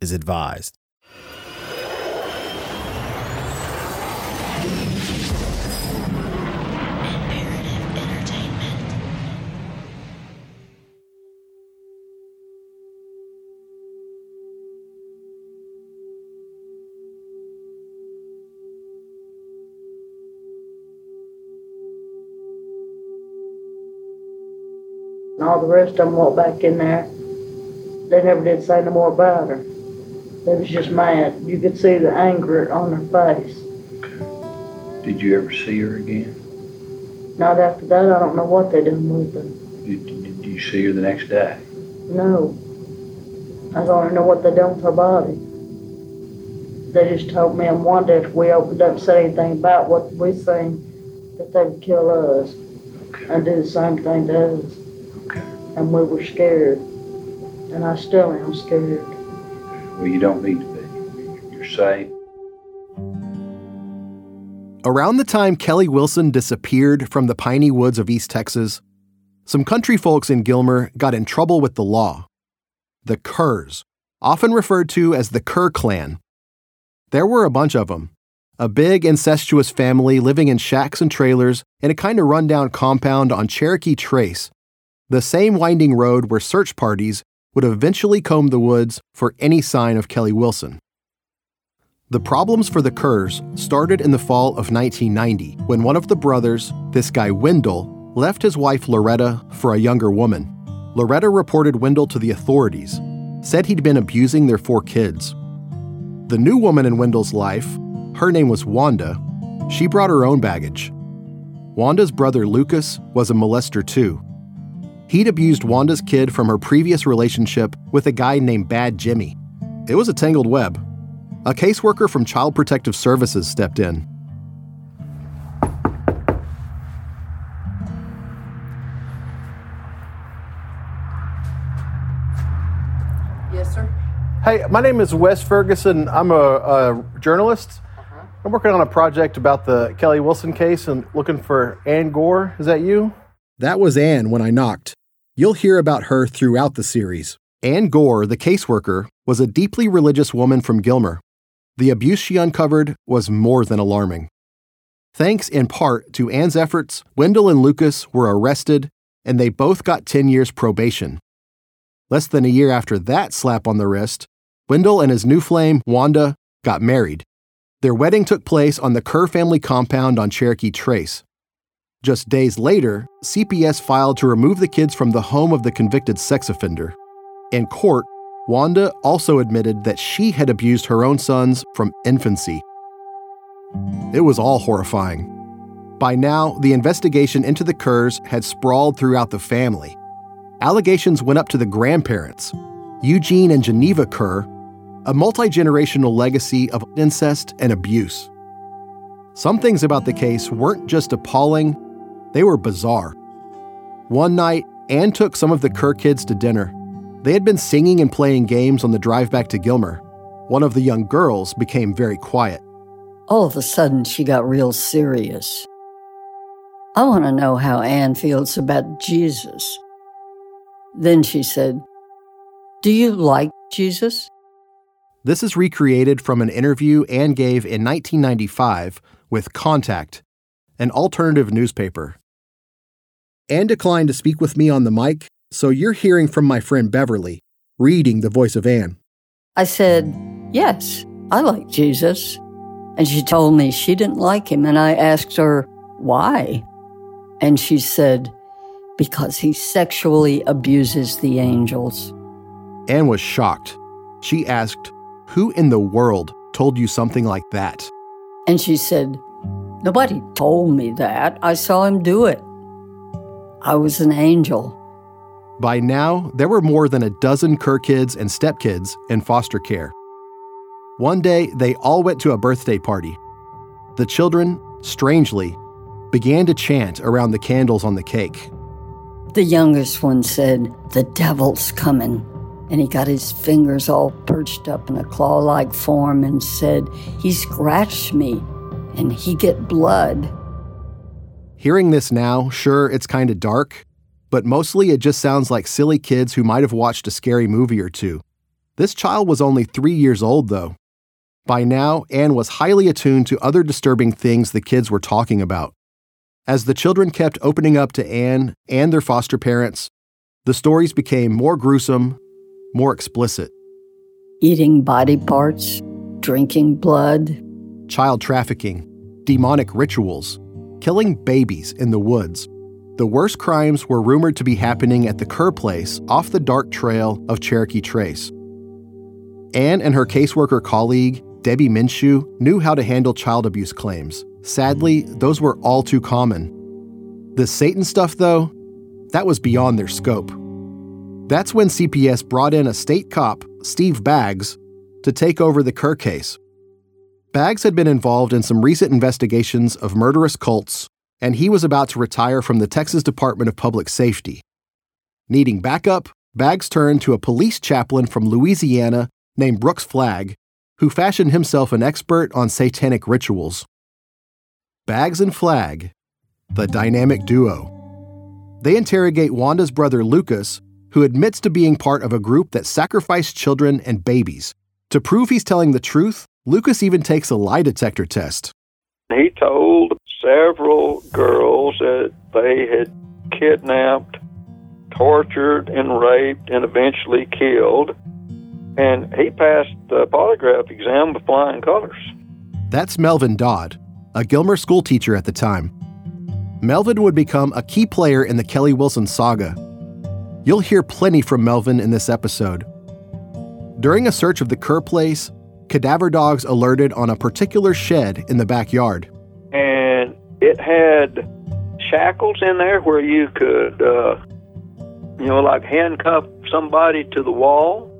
is advised. All the rest of them walked back in there. They never did say no more about her. They was just mad. You could see the anger on her face. Did you ever see her again? Not after that, I don't know what they done with her. Did, did you see her the next day? No. I don't know what they done with her body. They just told me and Wanda if we opened up and said anything about what we seen, that they would kill us Okay. and do the same thing to us. Okay. And we were scared. And I still am scared. Well, you don't need to be. You're safe. Around the time Kelly Wilson disappeared from the piney woods of East Texas, some country folks in Gilmer got in trouble with the law. The Kerrs, often referred to as the Kerr clan. There were a bunch of them. A big incestuous family living in shacks and trailers in a kind of rundown compound on Cherokee Trace, the same winding road where search parties would eventually comb the woods for any sign of Kelly Wilson. The problems for the Kerrs started in the fall of 1990 when one of the brothers, this guy Wendell, left his wife Loretta for a younger woman. Loretta reported Wendell to the authorities, said he'd been abusing their four kids. The new woman in Wendell's life, her name was Wanda, she brought her own baggage. Wanda's brother Lucas was a molester too. He'd abused Wanda's kid from her previous relationship with a guy named Bad Jimmy. It was a tangled web. A caseworker from Child Protective Services stepped in. Yes, sir. Hey, my name is Wes Ferguson. I'm a, a journalist. Uh-huh. I'm working on a project about the Kelly Wilson case and looking for Ann Gore. Is that you? That was Ann when I knocked. You'll hear about her throughout the series. Ann Gore, the caseworker, was a deeply religious woman from Gilmer. The abuse she uncovered was more than alarming. Thanks in part to Ann's efforts, Wendell and Lucas were arrested and they both got 10 years probation. Less than a year after that slap on the wrist, Wendell and his new flame, Wanda, got married. Their wedding took place on the Kerr family compound on Cherokee Trace. Just days later, CPS filed to remove the kids from the home of the convicted sex offender. In court, Wanda also admitted that she had abused her own sons from infancy. It was all horrifying. By now, the investigation into the Kerrs had sprawled throughout the family. Allegations went up to the grandparents, Eugene and Geneva Kerr, a multi generational legacy of incest and abuse. Some things about the case weren't just appalling, they were bizarre. One night, Anne took some of the Kerr kids to dinner. They had been singing and playing games on the drive back to Gilmer. One of the young girls became very quiet. All of a sudden, she got real serious. I want to know how Anne feels about Jesus. Then she said, Do you like Jesus? This is recreated from an interview Anne gave in 1995 with Contact, an alternative newspaper. Anne declined to speak with me on the mic, so you're hearing from my friend Beverly, reading the voice of Anne. I said, Yes, I like Jesus. And she told me she didn't like him, and I asked her, Why? And she said, Because he sexually abuses the angels. Anne was shocked. She asked, Who in the world told you something like that? And she said, Nobody told me that. I saw him do it. I was an angel. By now, there were more than a dozen Kerr kids and stepkids in foster care. One day, they all went to a birthday party. The children, strangely, began to chant around the candles on the cake. The youngest one said, The devil's coming. And he got his fingers all perched up in a claw like form and said, He scratched me and he get blood. Hearing this now, sure, it's kind of dark, but mostly it just sounds like silly kids who might have watched a scary movie or two. This child was only three years old, though. By now, Anne was highly attuned to other disturbing things the kids were talking about. As the children kept opening up to Anne and their foster parents, the stories became more gruesome, more explicit. Eating body parts, drinking blood, child trafficking, demonic rituals, killing babies in the woods. The worst crimes were rumored to be happening at the Kerr place off the dark trail of Cherokee Trace. Anne and her caseworker colleague, Debbie Minshew, knew how to handle child abuse claims. Sadly, those were all too common. The Satan stuff, though, that was beyond their scope. That's when CPS brought in a state cop, Steve Baggs, to take over the Kerr case. Baggs had been involved in some recent investigations of murderous cults, and he was about to retire from the Texas Department of Public Safety. Needing backup, Baggs turned to a police chaplain from Louisiana named Brooks Flagg, who fashioned himself an expert on satanic rituals. Baggs and Flagg, the dynamic duo. They interrogate Wanda's brother Lucas, who admits to being part of a group that sacrificed children and babies. To prove he's telling the truth, Lucas even takes a lie detector test. He told several girls that they had kidnapped, tortured, and raped, and eventually killed. And he passed the polygraph exam with flying colors. That's Melvin Dodd, a Gilmer school teacher at the time. Melvin would become a key player in the Kelly Wilson saga. You'll hear plenty from Melvin in this episode. During a search of the Kerr place, cadaver dogs alerted on a particular shed in the backyard. And it had shackles in there where you could, uh, you know, like handcuff somebody to the wall.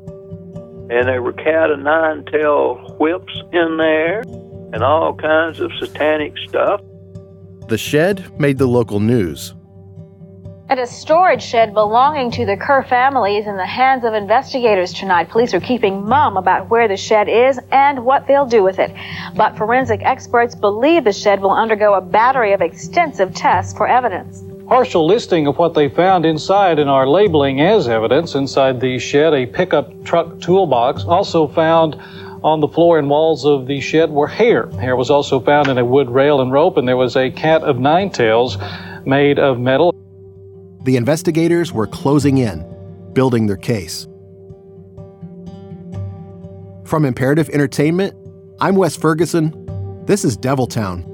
And there were cat o' nine tail whips in there and all kinds of satanic stuff. The shed made the local news. At a storage shed belonging to the Kerr family is in the hands of investigators tonight. Police are keeping mum about where the shed is and what they'll do with it. But forensic experts believe the shed will undergo a battery of extensive tests for evidence. Partial listing of what they found inside and are labeling as evidence. Inside the shed, a pickup truck toolbox. Also found on the floor and walls of the shed were hair. Hair was also found in a wood rail and rope, and there was a cat of nine tails made of metal the investigators were closing in, building their case. From Imperative Entertainment, I'm Wes Ferguson. This is Deviltown.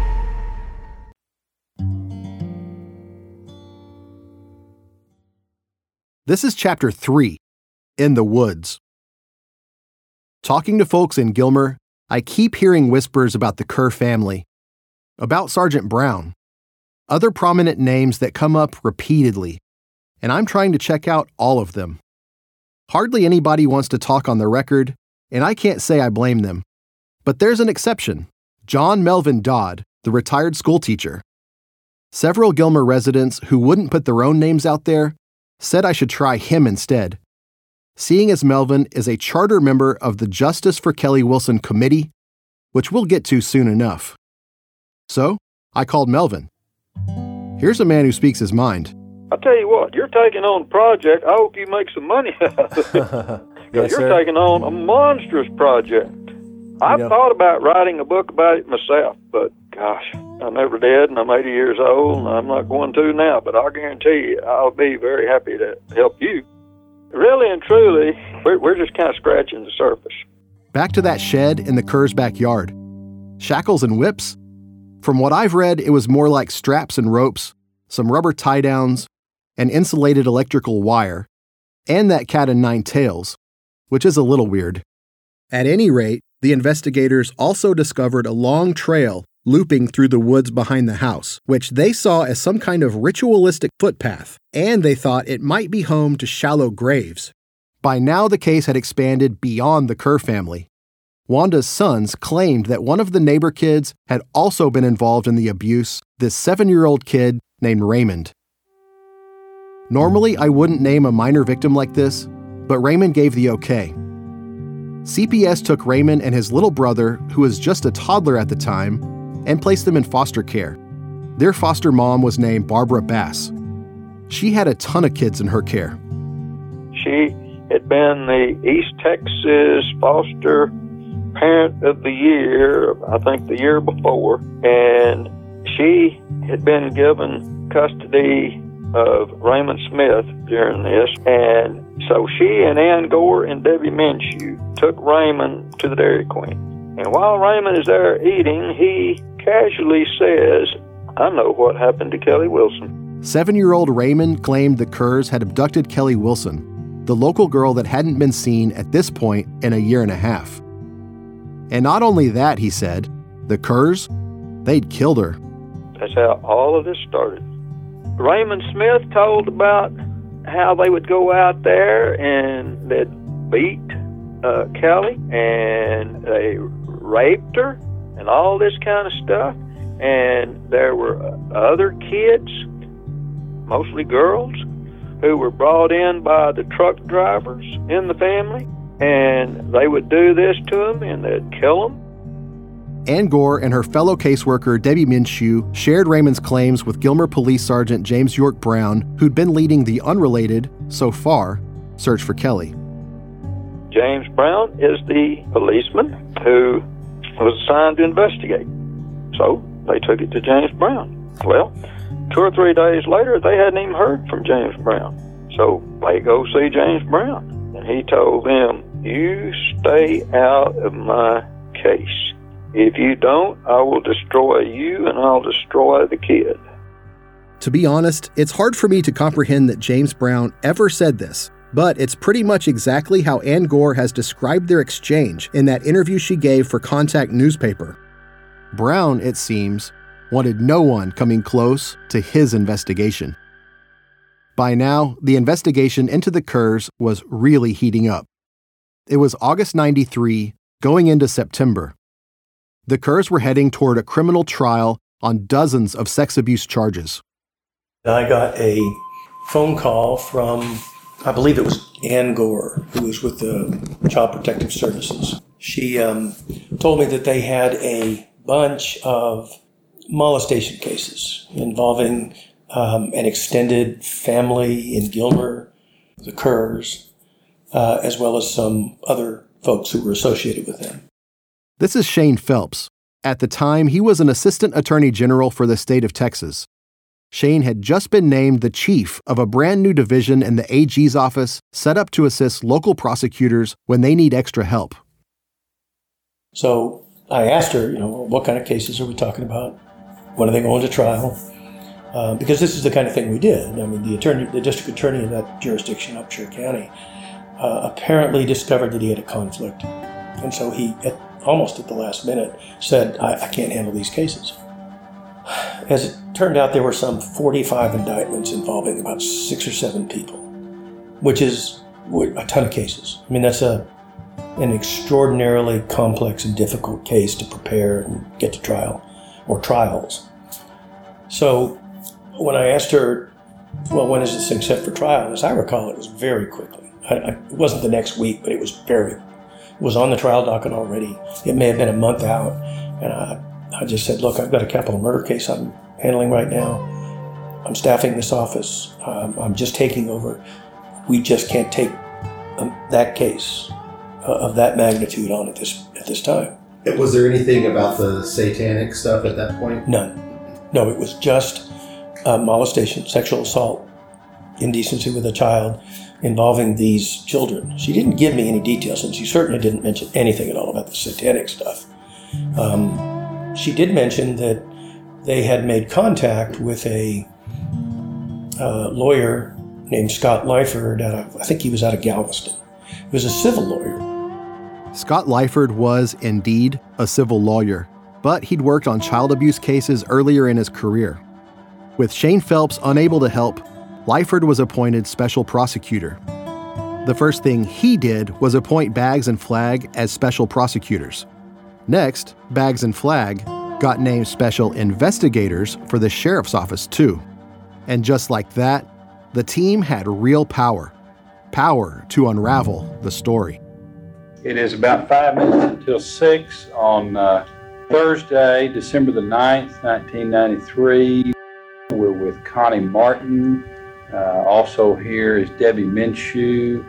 This is chapter 3 In the Woods. Talking to folks in Gilmer, I keep hearing whispers about the Kerr family, about Sergeant Brown, other prominent names that come up repeatedly, and I'm trying to check out all of them. Hardly anybody wants to talk on the record, and I can't say I blame them. But there's an exception John Melvin Dodd, the retired schoolteacher. Several Gilmer residents who wouldn't put their own names out there said I should try him instead. Seeing as Melvin is a charter member of the Justice for Kelly Wilson Committee, which we'll get to soon enough. So, I called Melvin. Here's a man who speaks his mind. I tell you what, you're taking on a project. I hope you make some money out of it. yes, you're sir. taking on a monstrous project. I've know. thought about writing a book about it myself, but gosh, I never did, and I'm 80 years old, and I'm not going to now, but I guarantee you, I'll be very happy to help you. Really and truly, we're, we're just kind of scratching the surface. Back to that shed in the Kerr's backyard. Shackles and whips? From what I've read, it was more like straps and ropes, some rubber tie downs, an insulated electrical wire, and that cat and nine tails, which is a little weird. At any rate, the investigators also discovered a long trail looping through the woods behind the house, which they saw as some kind of ritualistic footpath, and they thought it might be home to shallow graves. By now, the case had expanded beyond the Kerr family. Wanda's sons claimed that one of the neighbor kids had also been involved in the abuse, this seven year old kid named Raymond. Normally, I wouldn't name a minor victim like this, but Raymond gave the okay. CPS took Raymond and his little brother, who was just a toddler at the time, and placed them in foster care. Their foster mom was named Barbara Bass. She had a ton of kids in her care. She had been the East Texas foster parent of the year, I think the year before, and she had been given custody of Raymond Smith during this, and so she and Ann Gore and Debbie Minshew took Raymond to the Dairy Queen. And while Raymond is there eating, he casually says, I know what happened to Kelly Wilson. Seven year old Raymond claimed the Kerrs had abducted Kelly Wilson, the local girl that hadn't been seen at this point in a year and a half. And not only that, he said, the Kerrs, they'd killed her. That's how all of this started. Raymond Smith told about how they would go out there and they'd beat uh, Kelly and they raped her and all this kind of stuff. And there were uh, other kids, mostly girls, who were brought in by the truck drivers in the family, and they would do this to them and they'd kill them. Ann Gore and her fellow caseworker Debbie Minshew shared Raymond's claims with Gilmer Police Sergeant James York Brown, who'd been leading the unrelated, so far, search for Kelly. James Brown is the policeman who was assigned to investigate. So they took it to James Brown. Well, two or three days later, they hadn't even heard from James Brown. So they go see James Brown. And he told them, You stay out of my case. If you don't, I will destroy you and I'll destroy the kid. To be honest, it's hard for me to comprehend that James Brown ever said this, but it's pretty much exactly how Ann Gore has described their exchange in that interview she gave for Contact newspaper. Brown, it seems, wanted no one coming close to his investigation. By now, the investigation into the Kerrs was really heating up. It was August 93, going into September. The Kerrs were heading toward a criminal trial on dozens of sex abuse charges. I got a phone call from, I believe it was Ann Gore, who was with the Child Protective Services. She um, told me that they had a bunch of molestation cases involving um, an extended family in Gilmer, the Kerrs, uh, as well as some other folks who were associated with them. This is Shane Phelps. At the time, he was an assistant attorney general for the state of Texas. Shane had just been named the chief of a brand new division in the AG's office set up to assist local prosecutors when they need extra help. So I asked her, you know, what kind of cases are we talking about? When are they going to trial? Uh, because this is the kind of thing we did. I mean, the attorney, the district attorney in that jurisdiction, Upshur County, uh, apparently discovered that he had a conflict, and so he, at, almost at the last minute, said, I, "I can't handle these cases." As it turned out, there were some 45 indictments involving about six or seven people, which is a ton of cases. I mean, that's a an extraordinarily complex and difficult case to prepare and get to trial or trials. So when I asked her, well, when is this thing set for trial? As I recall, it was very quickly. I, I, it wasn't the next week, but it was very, it was on the trial docket already. It may have been a month out. And I, I just said, look, I've got a capital murder case I'm handling right now. I'm staffing this office. Um, I'm just taking over. We just can't take um, that case uh, of that magnitude on at this at this time. Was there anything about the satanic stuff at that point? None. No, it was just uh, molestation, sexual assault, indecency with a child involving these children. She didn't give me any details, and she certainly didn't mention anything at all about the satanic stuff. Um, she did mention that they had made contact with a uh, lawyer named Scott Lyford. I think he was out of Galveston. He was a civil lawyer. Scott Lyford was indeed a civil lawyer, but he'd worked on child abuse cases earlier in his career. With Shane Phelps unable to help, Lyford was appointed special prosecutor. The first thing he did was appoint Baggs and Flagg as special prosecutors. Next, Baggs and Flagg got named special investigators for the sheriff's office, too. And just like that, the team had real power power to unravel the story. It is about five minutes until six on uh, Thursday, December the 9th, 1993. We're with Connie Martin. Uh, also here is Debbie Minshew,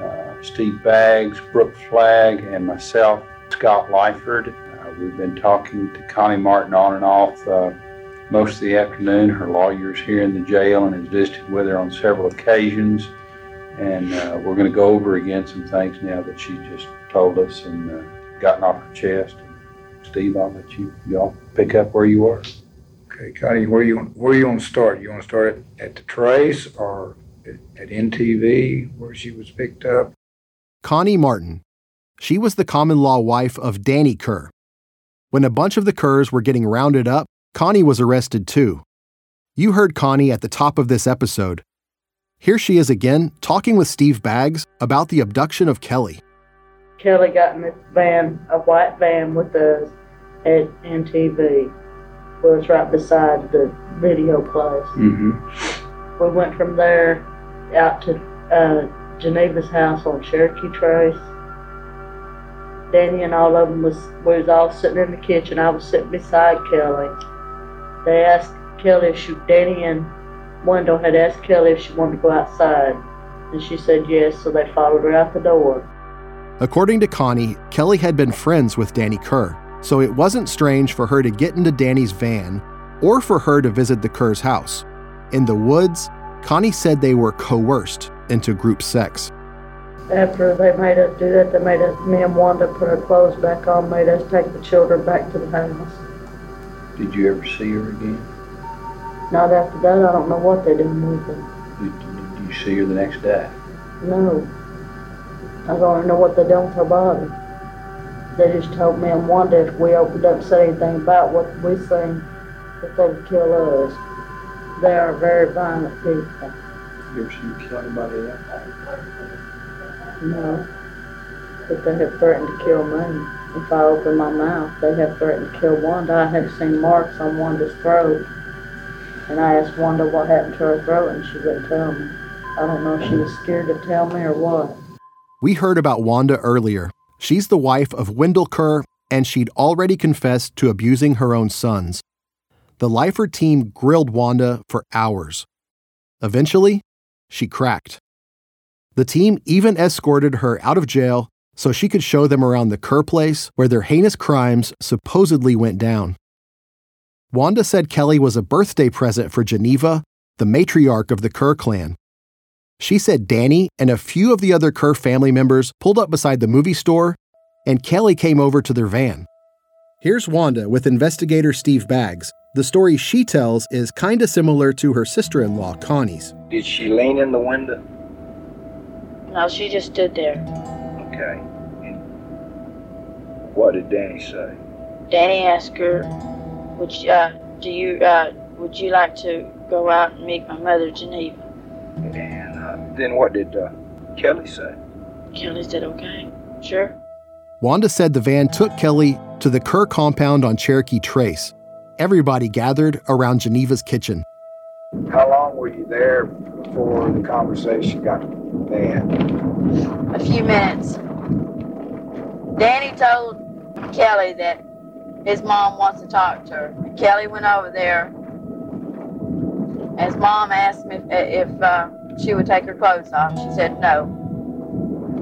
uh, Steve Baggs, Brooke Flagg, and myself, Scott Lyford. Uh, we've been talking to Connie Martin on and off uh, most of the afternoon. Her lawyer's here in the jail and has visited with her on several occasions. And uh, we're going to go over again some things now that she just told us and uh, gotten off her chest. Steve, I'll let you y'all pick up where you are. Okay, Connie, where you where you want to start? You want to start at, at the Trace or at, at NTV where she was picked up? Connie Martin. She was the common law wife of Danny Kerr. When a bunch of the Kerrs were getting rounded up, Connie was arrested too. You heard Connie at the top of this episode. Here she is again, talking with Steve Baggs about the abduction of Kelly. Kelly got in this van, a white van with us at MTV. NTV. Was right beside the video place. Mm-hmm. We went from there out to uh, Geneva's house on Cherokee Trace. Danny and all of them was we was all sitting in the kitchen. I was sitting beside Kelly. They asked Kelly if she, Danny and Wendell had asked Kelly if she wanted to go outside, and she said yes. So they followed her out the door. According to Connie, Kelly had been friends with Danny Kerr, so it wasn't strange for her to get into Danny's van or for her to visit the Kerr's house. In the woods, Connie said they were coerced into group sex. After they made us do that, they made us, me and Wanda put our clothes back on, made us take the children back to the house. Did you ever see her again? Not after that, I don't know what they done with her. Did, did you see her the next day? No. I don't even know what they done with her body. They just told me and Wanda if we opened up and said anything about what we seen, that they would kill us. They are very violent people. You ever seen kill anybody else? No. But they have threatened to kill me. If I open my mouth, they have threatened to kill Wanda. I have seen marks on Wanda's throat. And I asked Wanda what happened to her throat, and she wouldn't tell me. I don't know if she was scared to tell me or what. We heard about Wanda earlier. She's the wife of Wendell Kerr, and she'd already confessed to abusing her own sons. The Lyford team grilled Wanda for hours. Eventually, she cracked. The team even escorted her out of jail so she could show them around the Kerr place where their heinous crimes supposedly went down. Wanda said Kelly was a birthday present for Geneva, the matriarch of the Kerr clan. She said Danny and a few of the other Kerr family members pulled up beside the movie store, and Kelly came over to their van. Here's Wanda with investigator Steve Baggs. The story she tells is kinda similar to her sister in law, Connie's. Did she lean in the window? No, she just stood there. Okay. And what did Danny say? Danny asked her, "Would you, uh, do you uh, would you like to go out and meet my mother, Geneva?" And uh, then what did uh, Kelly say? Kelly said, "Okay, sure." Wanda said the van took Kelly to the Kerr compound on Cherokee Trace. Everybody gathered around Geneva's kitchen. How long were you there before the conversation got bad? A few minutes. Danny told Kelly that his mom wants to talk to her. And Kelly went over there. His mom asked him if, if uh, she would take her clothes off. She said no.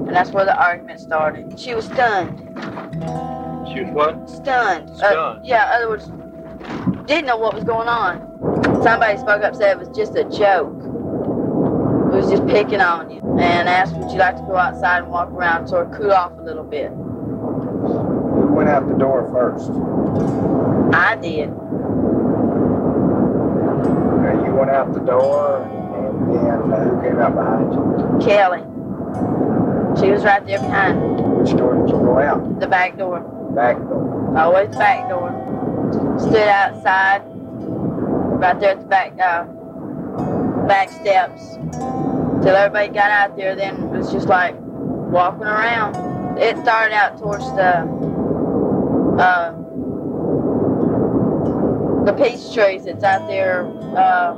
And that's where the argument started. She was stunned. She was what? Stunned. Uh, Stunned. yeah, in other words, didn't know what was going on. Somebody spoke up said it was just a joke. It was just picking on you. And asked, would you like to go outside and walk around sort of cool off a little bit? Who went out the door first? I did. You went out the door, and then uh, who came out behind you? Kelly. She was right there behind me. Which door did you go out? The back door. Back door. Always back door. Stood outside, right there at the back, uh, back steps, till everybody got out there. Then it was just like walking around. It started out towards the uh, the peach trees It's out there uh,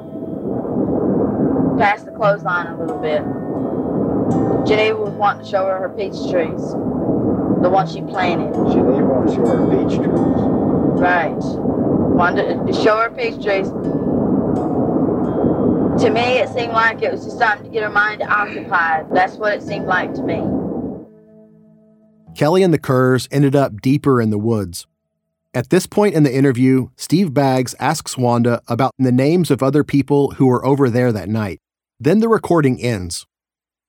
past the clothesline a little bit. Geneva was wanting to show her her peach trees, the one she planted. Geneva wanted to show her peach trees. Right. Wanted to show her peach trees. To me, it seemed like it was just something to get her mind occupied. That's what it seemed like to me. Kelly and the Kerrs ended up deeper in the woods. At this point in the interview, Steve Baggs asks Wanda about the names of other people who were over there that night. Then the recording ends.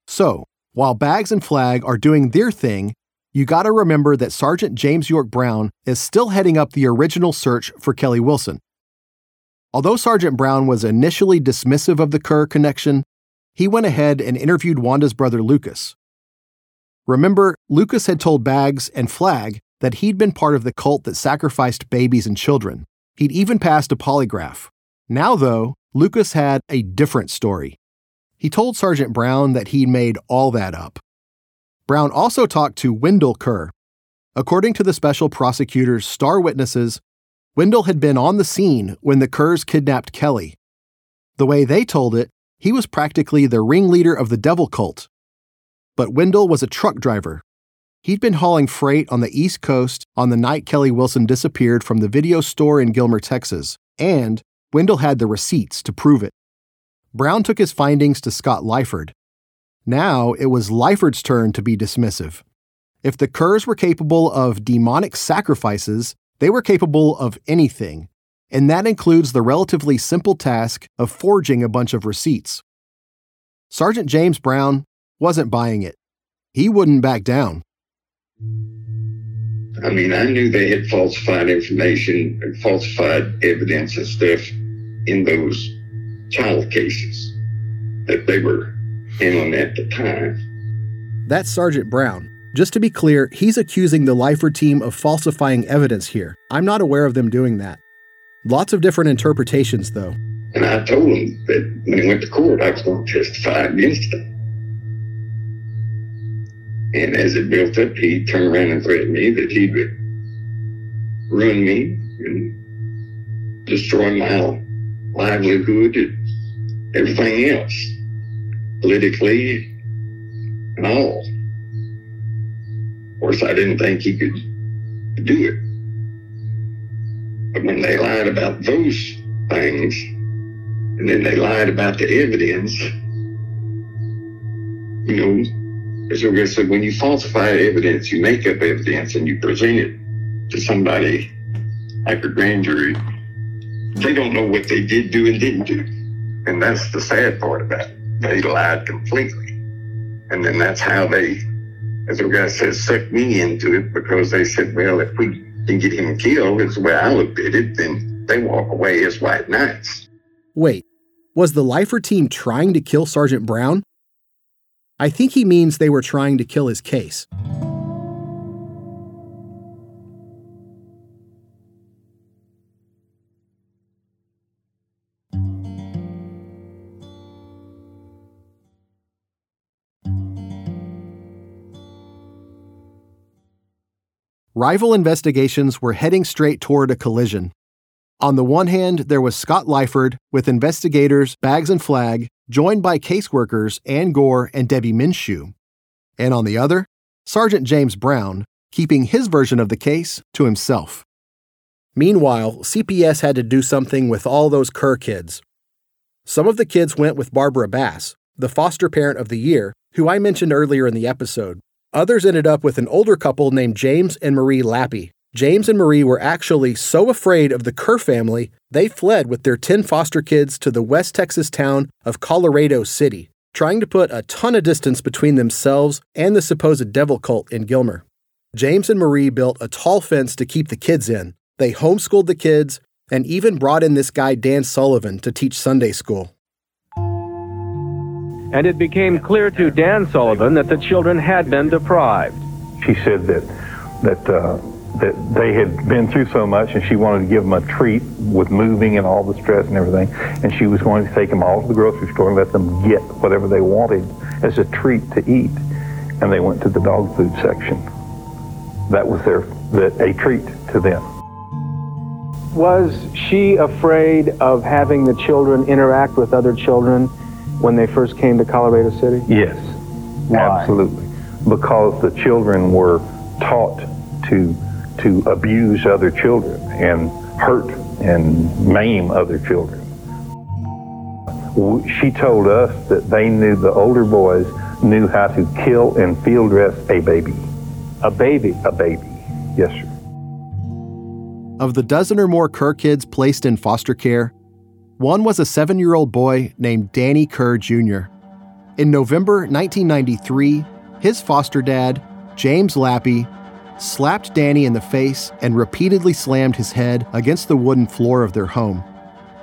So, while Baggs and Flagg are doing their thing, you gotta remember that Sergeant James York Brown is still heading up the original search for Kelly Wilson. Although Sergeant Brown was initially dismissive of the Kerr connection, he went ahead and interviewed Wanda's brother Lucas. Remember, Lucas had told Baggs and Flagg that he'd been part of the cult that sacrificed babies and children. He'd even passed a polygraph. Now, though, Lucas had a different story. He told Sergeant Brown that he'd made all that up. Brown also talked to Wendell Kerr. According to the special prosecutor's star witnesses, Wendell had been on the scene when the Kerrs kidnapped Kelly. The way they told it, he was practically the ringleader of the devil cult. But Wendell was a truck driver. He'd been hauling freight on the East Coast on the night Kelly Wilson disappeared from the video store in Gilmer, Texas, and Wendell had the receipts to prove it. Brown took his findings to Scott Lyford. Now it was Lyford's turn to be dismissive. If the Kerrs were capable of demonic sacrifices, they were capable of anything, and that includes the relatively simple task of forging a bunch of receipts. Sergeant James Brown wasn't buying it. He wouldn't back down. I mean, I knew they had falsified information and falsified evidence and stuff in those child cases that they were handling at the time. That's Sergeant Brown. Just to be clear, he's accusing the Lyford team of falsifying evidence here. I'm not aware of them doing that. Lots of different interpretations, though. And I told him that when he went to court, I was going to testify against him. And as it built up, he turned around and threatened me that he would ruin me and destroy my livelihood and everything else, politically and all. Course, I didn't think he could do it. But when they lied about those things, and then they lied about the evidence, you know, as I said, when you falsify evidence, you make up evidence and you present it to somebody like a grand jury, they don't know what they did do and didn't do. And that's the sad part about it. They lied completely. And then that's how they, as the guy says, sucked me into it because they said, well, if we can get him killed, is the way I looked at it, then they walk away as white knights. Wait, was the Lyford team trying to kill Sergeant Brown? I think he means they were trying to kill his case. Rival investigations were heading straight toward a collision. On the one hand, there was Scott Lyford with investigators Baggs and Flagg, joined by caseworkers Ann Gore and Debbie Minshew. And on the other, Sergeant James Brown, keeping his version of the case to himself. Meanwhile, CPS had to do something with all those Kerr kids. Some of the kids went with Barbara Bass, the foster parent of the year, who I mentioned earlier in the episode. Others ended up with an older couple named James and Marie Lappy. James and Marie were actually so afraid of the Kerr family, they fled with their 10 foster kids to the West Texas town of Colorado City, trying to put a ton of distance between themselves and the supposed devil cult in Gilmer. James and Marie built a tall fence to keep the kids in. They homeschooled the kids and even brought in this guy, Dan Sullivan, to teach Sunday school. And it became clear to Dan Sullivan that the children had been deprived. She said that that uh, that they had been through so much, and she wanted to give them a treat with moving and all the stress and everything. And she was going to take them all to the grocery store and let them get whatever they wanted as a treat to eat. And they went to the dog food section. That was their that a treat to them. Was she afraid of having the children interact with other children when they first came to Colorado City? Yes, Why? absolutely. Because the children were taught to to abuse other children and hurt and maim other children. She told us that they knew the older boys knew how to kill and field dress a baby. A baby? A baby, yes, sir. Of the dozen or more Kerr kids placed in foster care, one was a seven year old boy named Danny Kerr Jr. In November 1993, his foster dad, James Lappy, slapped Danny in the face and repeatedly slammed his head against the wooden floor of their home.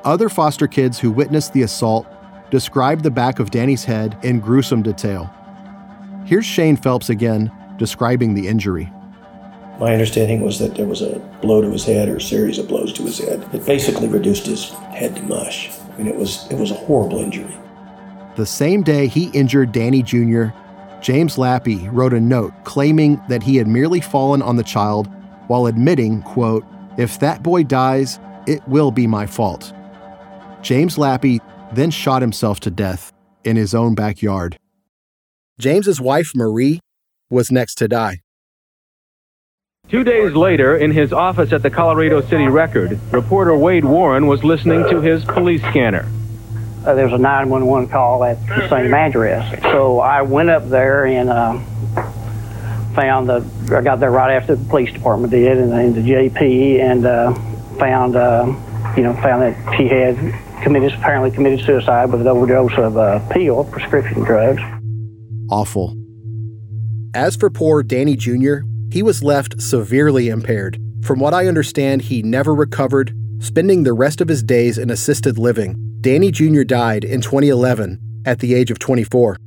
Other foster kids who witnessed the assault described the back of Danny's head in gruesome detail. Here's Shane Phelps again describing the injury. My understanding was that there was a blow to his head or a series of blows to his head that basically reduced his head to mush. I mean, it was it was a horrible injury. The same day he injured Danny Jr., James Lappy wrote a note claiming that he had merely fallen on the child while admitting, quote, if that boy dies, it will be my fault. James Lappy then shot himself to death in his own backyard. James's wife Marie was next to die. Two days later, in his office at the Colorado City Record, reporter Wade Warren was listening to his police scanner. uh, there was a 911 call at the same address. So I went up there and uh, found the, I got there right after the police department did and, and the JP and uh, found, uh, you know, found that she had committed, apparently committed suicide with an overdose of uh, pill, prescription drugs. Awful. As for poor Danny Jr., he was left severely impaired. From what I understand, he never recovered, spending the rest of his days in assisted living. Danny Jr. died in 2011 at the age of 24.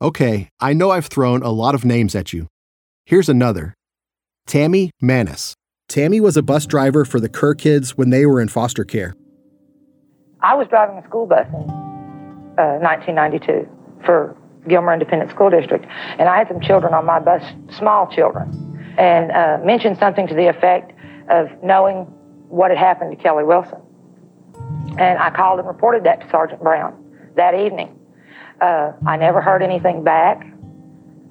Okay, I know I've thrown a lot of names at you. Here's another Tammy Manis. Tammy was a bus driver for the Kerr kids when they were in foster care. I was driving a school bus in uh, 1992 for Gilmer Independent School District, and I had some children on my bus, small children, and uh, mentioned something to the effect of knowing what had happened to Kelly Wilson. And I called and reported that to Sergeant Brown that evening. Uh, I never heard anything back.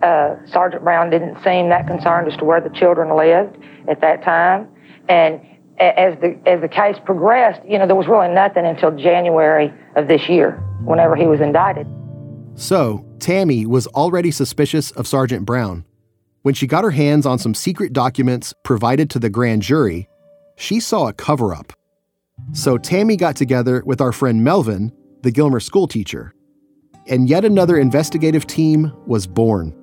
Uh, Sergeant Brown didn't seem that concerned as to where the children lived at that time. And as the as the case progressed, you know, there was really nothing until January of this year, whenever he was indicted. So, Tammy was already suspicious of Sergeant Brown. When she got her hands on some secret documents provided to the grand jury, she saw a cover up. So, Tammy got together with our friend Melvin, the Gilmer school teacher. And yet another investigative team was born.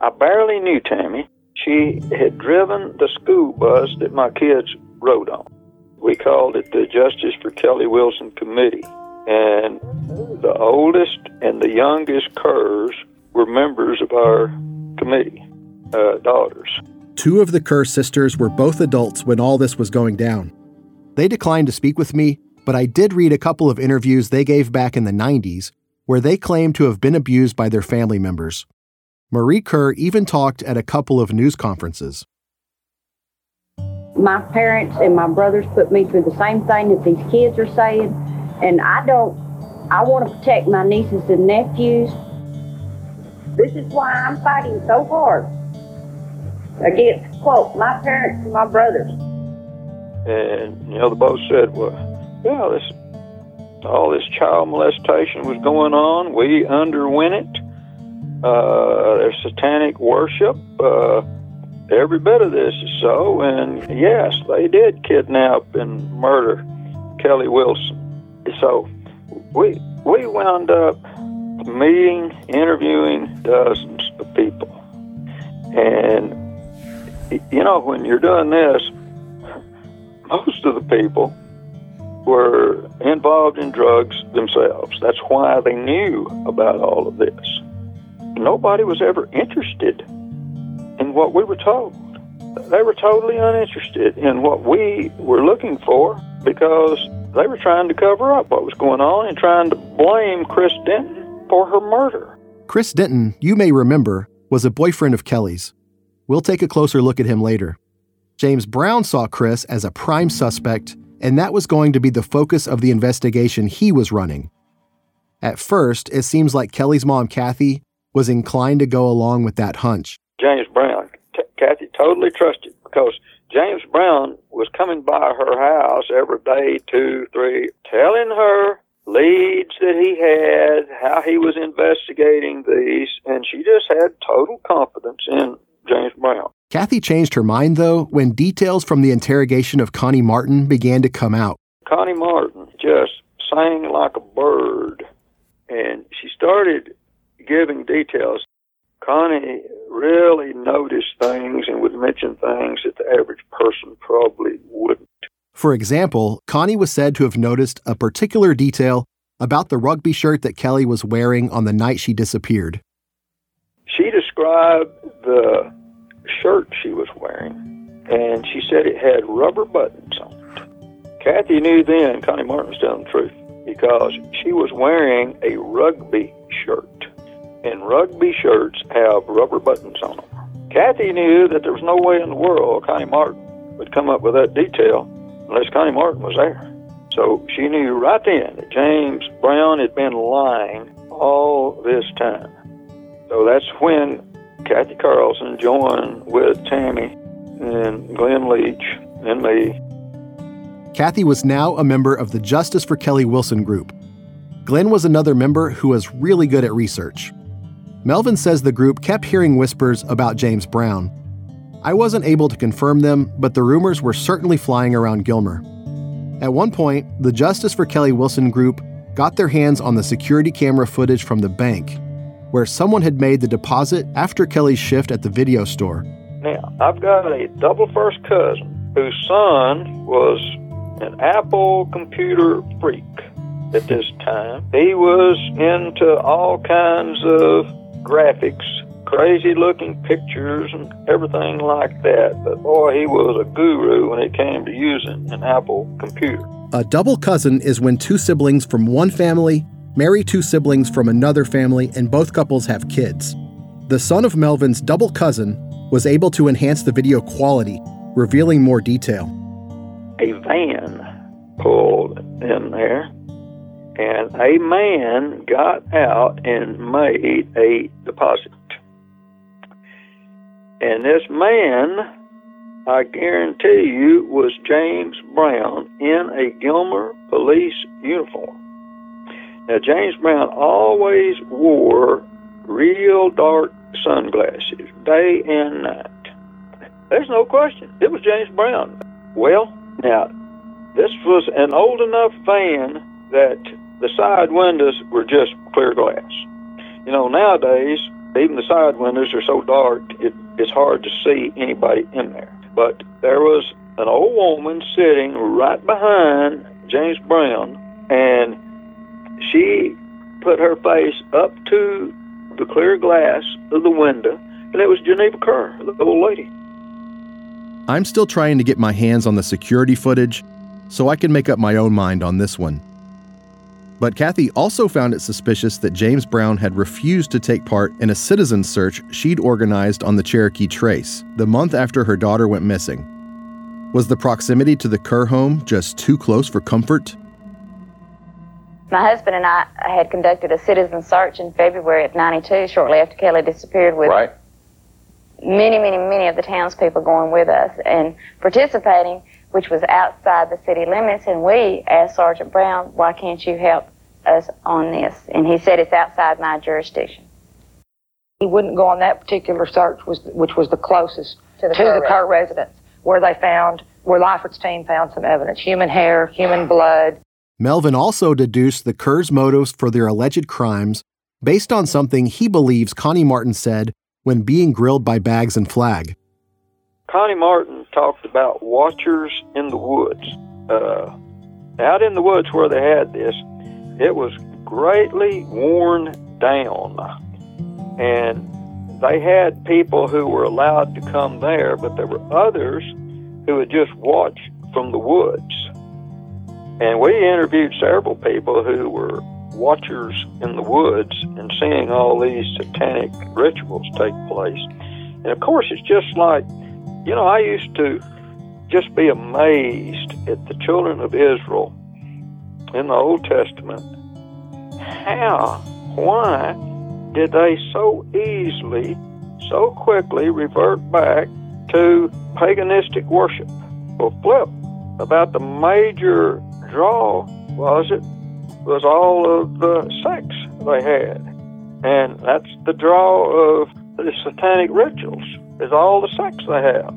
I barely knew Tammy. She had driven the school bus that my kids rode on. We called it the Justice for Kelly Wilson Committee. And the oldest and the youngest Kerrs were members of our committee, uh, daughters. Two of the Kerr sisters were both adults when all this was going down. They declined to speak with me, but I did read a couple of interviews they gave back in the 90s where they claimed to have been abused by their family members. Marie Kerr even talked at a couple of news conferences. My parents and my brothers put me through the same thing that these kids are saying, and I don't, I want to protect my nieces and nephews. This is why I'm fighting so hard against, quote, my parents and my brothers. And, you know, the both said, well, yeah, this, all this child molestation was going on. We underwent it. Uh, there's satanic worship. Uh, every bit of this is so. And yes, they did kidnap and murder Kelly Wilson. So we we wound up meeting, interviewing dozens of people. And you know, when you're doing this, most of the people were involved in drugs themselves. That's why they knew about all of this. Nobody was ever interested in what we were told. They were totally uninterested in what we were looking for because they were trying to cover up what was going on and trying to blame Chris Denton for her murder. Chris Denton, you may remember, was a boyfriend of Kelly's. We'll take a closer look at him later. James Brown saw Chris as a prime suspect, and that was going to be the focus of the investigation he was running. At first, it seems like Kelly's mom, Kathy, was inclined to go along with that hunch. James Brown, T- Kathy totally trusted because James Brown was coming by her house every day, two, three, telling her leads that he had, how he was investigating these, and she just had total confidence in James Brown. Kathy changed her mind, though, when details from the interrogation of Connie Martin began to come out. Connie Martin just sang like a bird, and she started giving details. Connie really noticed things and would mention things that the average person probably wouldn't. For example, Connie was said to have noticed a particular detail about the rugby shirt that Kelly was wearing on the night she disappeared. She described the shirt she was wearing, and she said it had rubber buttons on it. Kathy knew then Connie Martin was telling the truth because she was wearing a rugby shirt, and rugby shirts have rubber buttons on them. Kathy knew that there was no way in the world Connie Martin would come up with that detail unless Connie Martin was there. So she knew right then that James Brown had been lying all this time. So that's when Kathy Carlson joined with Tammy and Glenn Leach and me. Kathy was now a member of the Justice for Kelly Wilson group. Glenn was another member who was really good at research. Melvin says the group kept hearing whispers about James Brown. I wasn't able to confirm them, but the rumors were certainly flying around Gilmer. At one point, the Justice for Kelly Wilson group got their hands on the security camera footage from the bank, where someone had made the deposit after Kelly's shift at the video store. Now, I've got a double first cousin whose son was an Apple computer freak at this time. He was into all kinds of graphics, crazy looking pictures, and everything like that. But boy, he was a guru when it came to using an Apple computer. A double cousin is when two siblings from one family marry two siblings from another family and both couples have kids. The son of Melvin's double cousin was able to enhance the video quality, revealing more detail. A van pulled in there, and a man got out and made a deposit. And this man, I guarantee you, was James Brown in a Gilmer police uniform. Now, James Brown always wore real dark sunglasses, day and night. There's no question. It was James Brown. Well, now, this was an old enough van that the side windows were just clear glass. You know, nowadays, even the side windows are so dark, it, it's hard to see anybody in there. But there was an old woman sitting right behind James Brown, and she put her face up to the clear glass of the window, and it was Geneva Kerr, the old lady. I'm still trying to get my hands on the security footage so I can make up my own mind on this one. But Kathy also found it suspicious that James Brown had refused to take part in a citizen search she'd organized on the Cherokee Trace the month after her daughter went missing. Was the proximity to the Kerr home just too close for comfort? My husband and I had conducted a citizen search in February of 92, shortly after Kelly disappeared, with right. many, many, many of the townspeople going with us and participating, which was outside the city limits. And we asked Sergeant Brown, why can't you help us on this? And he said, it's outside my jurisdiction. He wouldn't go on that particular search, which was the closest To the to Kerr the Kerr residence, where they found, where Lyford's team found some evidence human hair, human blood. Melvin also deduced the Kerrs' motives for their alleged crimes based on something he believes Connie Martin said when being grilled by Baggs and Flagg. Connie Martin talked about watchers in the woods. Uh, out in the woods where they had this, it was greatly worn down. And they had people who were allowed to come there, but there were others who would just watch from the woods. And we interviewed several people who were watchers in the woods and seeing all these satanic rituals take place. And of course, it's just like, you know, I used to just be amazed at the children of Israel in the Old Testament. How, why did they so easily, so quickly revert back to paganistic worship? Well, flip, about the major draw was it was all of the sex they had. And that's the draw of the satanic rituals, is all the sex they have.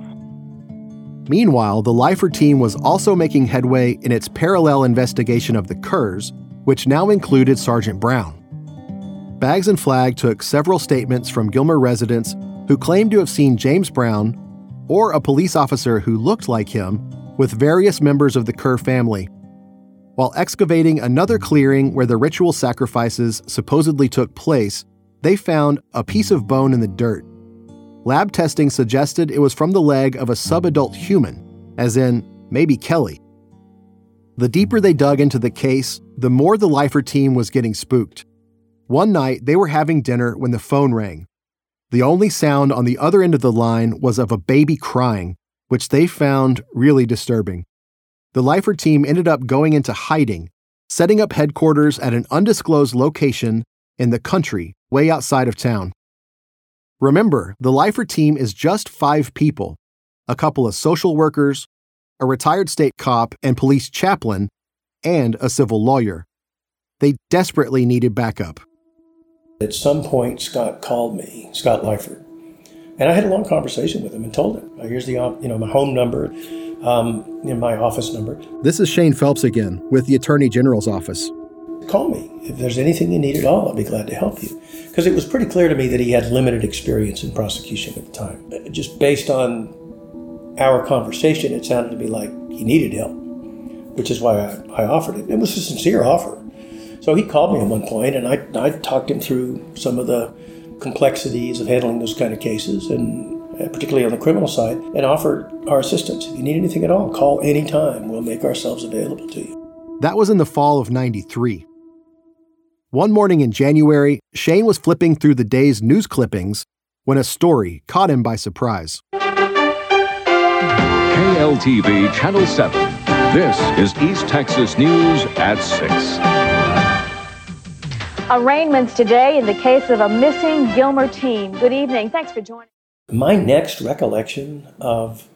Meanwhile, the Lyford team was also making headway in its parallel investigation of the Kerrs, which now included Sergeant Brown. Baggs and Flagg took several statements from Gilmer residents who claimed to have seen James Brown, or a police officer who looked like him, with various members of the Kerr family. While excavating another clearing where the ritual sacrifices supposedly took place, they found a piece of bone in the dirt. Lab testing suggested it was from the leg of a subadult human, as in, maybe Kelly. The deeper they dug into the case, the more the Lyford team was getting spooked. One night, they were having dinner when the phone rang. The only sound on the other end of the line was of a baby crying, which they found really disturbing. The Lyford team ended up going into hiding, setting up headquarters at an undisclosed location in the country, way outside of town. Remember, the Lyford team is just five people a couple of social workers, a retired state cop and police chaplain, and a civil lawyer. They desperately needed backup. At some point, Scott called me, Scott Lyford, and I had a long conversation with him and told him, "Here's the you know my home number, um, you know, my office number. This is Shane Phelps again with the Attorney General's office. Call me if there's anything you need at all. I'll be glad to help you." Because it was pretty clear to me that he had limited experience in prosecution at the time. Just based on our conversation, it sounded to me like he needed help, which is why I, I offered it. It was a sincere offer. So he called me at one point, and I, I talked him through some of the complexities of handling those kind of cases, and uh, particularly on the criminal side, and offered our assistance. If you need anything at all, call anytime. We'll make ourselves available to you. That was in the fall of 93. One morning in January, Shane was flipping through the day's news clippings when a story caught him by surprise. KLTV Channel 7. This is East Texas News at 6. Arraignments today in the case of a missing Gilmer teen. Good evening. Thanks for joining. My next recollection of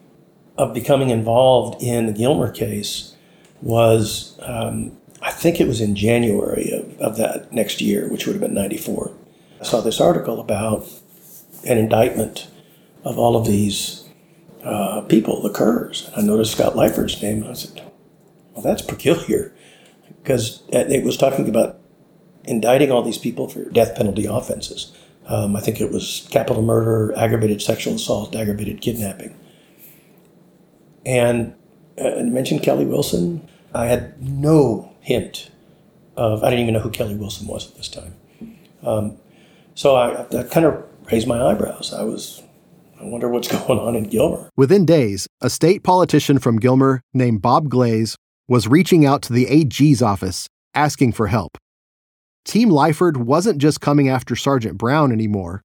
of becoming involved in the Gilmer case was, um, I think it was in January of, of that next year, which would have been 94. I saw this article about an indictment of all of these uh, people, the Kerrs. And I noticed Scott Lyford's name. I said, well, that's peculiar because it was talking about indicting all these people for death penalty offenses. Um, I think it was capital murder, aggravated sexual assault, aggravated kidnapping. And uh, mentioned Kelly Wilson. I had no hint of, I didn't even know who Kelly Wilson was at this time. Um, so I, I kind of raised my eyebrows. I was, I wonder what's going on in Gilmer. Within days, a state politician from Gilmer named Bob Glaze was reaching out to the AG's office asking for help. Team Lyford wasn't just coming after Sergeant Brown anymore.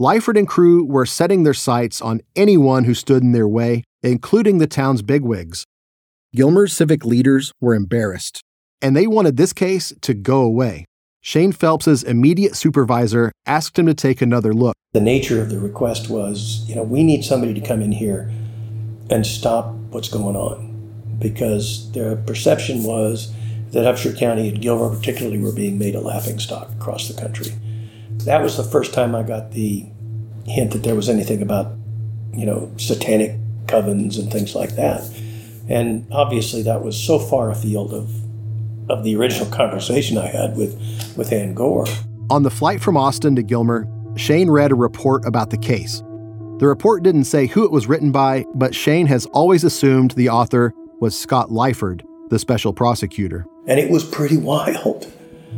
Lyford and crew were setting their sights on anyone who stood in their way, including the town's bigwigs. Gilmer's civic leaders were embarrassed, and they wanted this case to go away. Shane Phelps's immediate supervisor asked him to take another look. The nature of the request was, you know, we need somebody to come in here and stop what's going on because their perception was that Upshur County and Gilmer particularly were being made a laughingstock across the country. that was the first time I got the hint that there was anything about, you know, satanic covens and things like that. And obviously, that was so far afield of of the original conversation I had with with Ann Gore. On the flight from Austin to Gilmer, Shane read a report about the case. The report didn't say who it was written by, but Shane has always assumed the author was Scott Lyford, the special prosecutor. And it was pretty wild.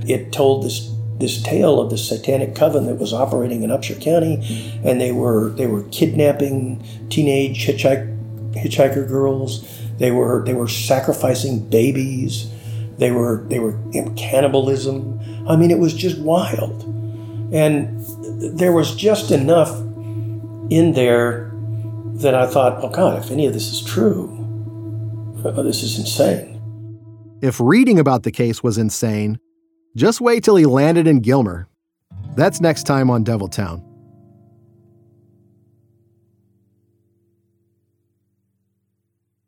It told this this tale of the satanic coven that was operating in Upshur County, and they were they were kidnapping teenage hitchhike, hitchhiker girls. They were they were sacrificing babies. They were they were in cannibalism. I mean, it was just wild, and there was just enough in there that I thought, oh God, if any of this is true, oh, this is insane. If reading about the case was insane, just wait till he landed in Gilmer. That's next time on Deviltown.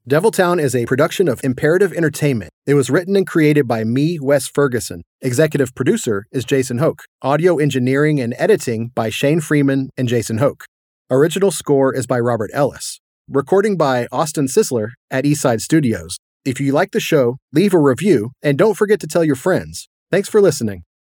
Deviltown is a production of Imperative Entertainment. It was written and created by me, Wes Ferguson. Executive producer is Jason Hoke. Audio engineering and editing by Shane Freeman and Jason Hoke. Original score is by Robert Ellis. Recording by Austin Sisler at Eastside Studios. If you like the show, leave a review and don't forget to tell your friends. Thanks for listening.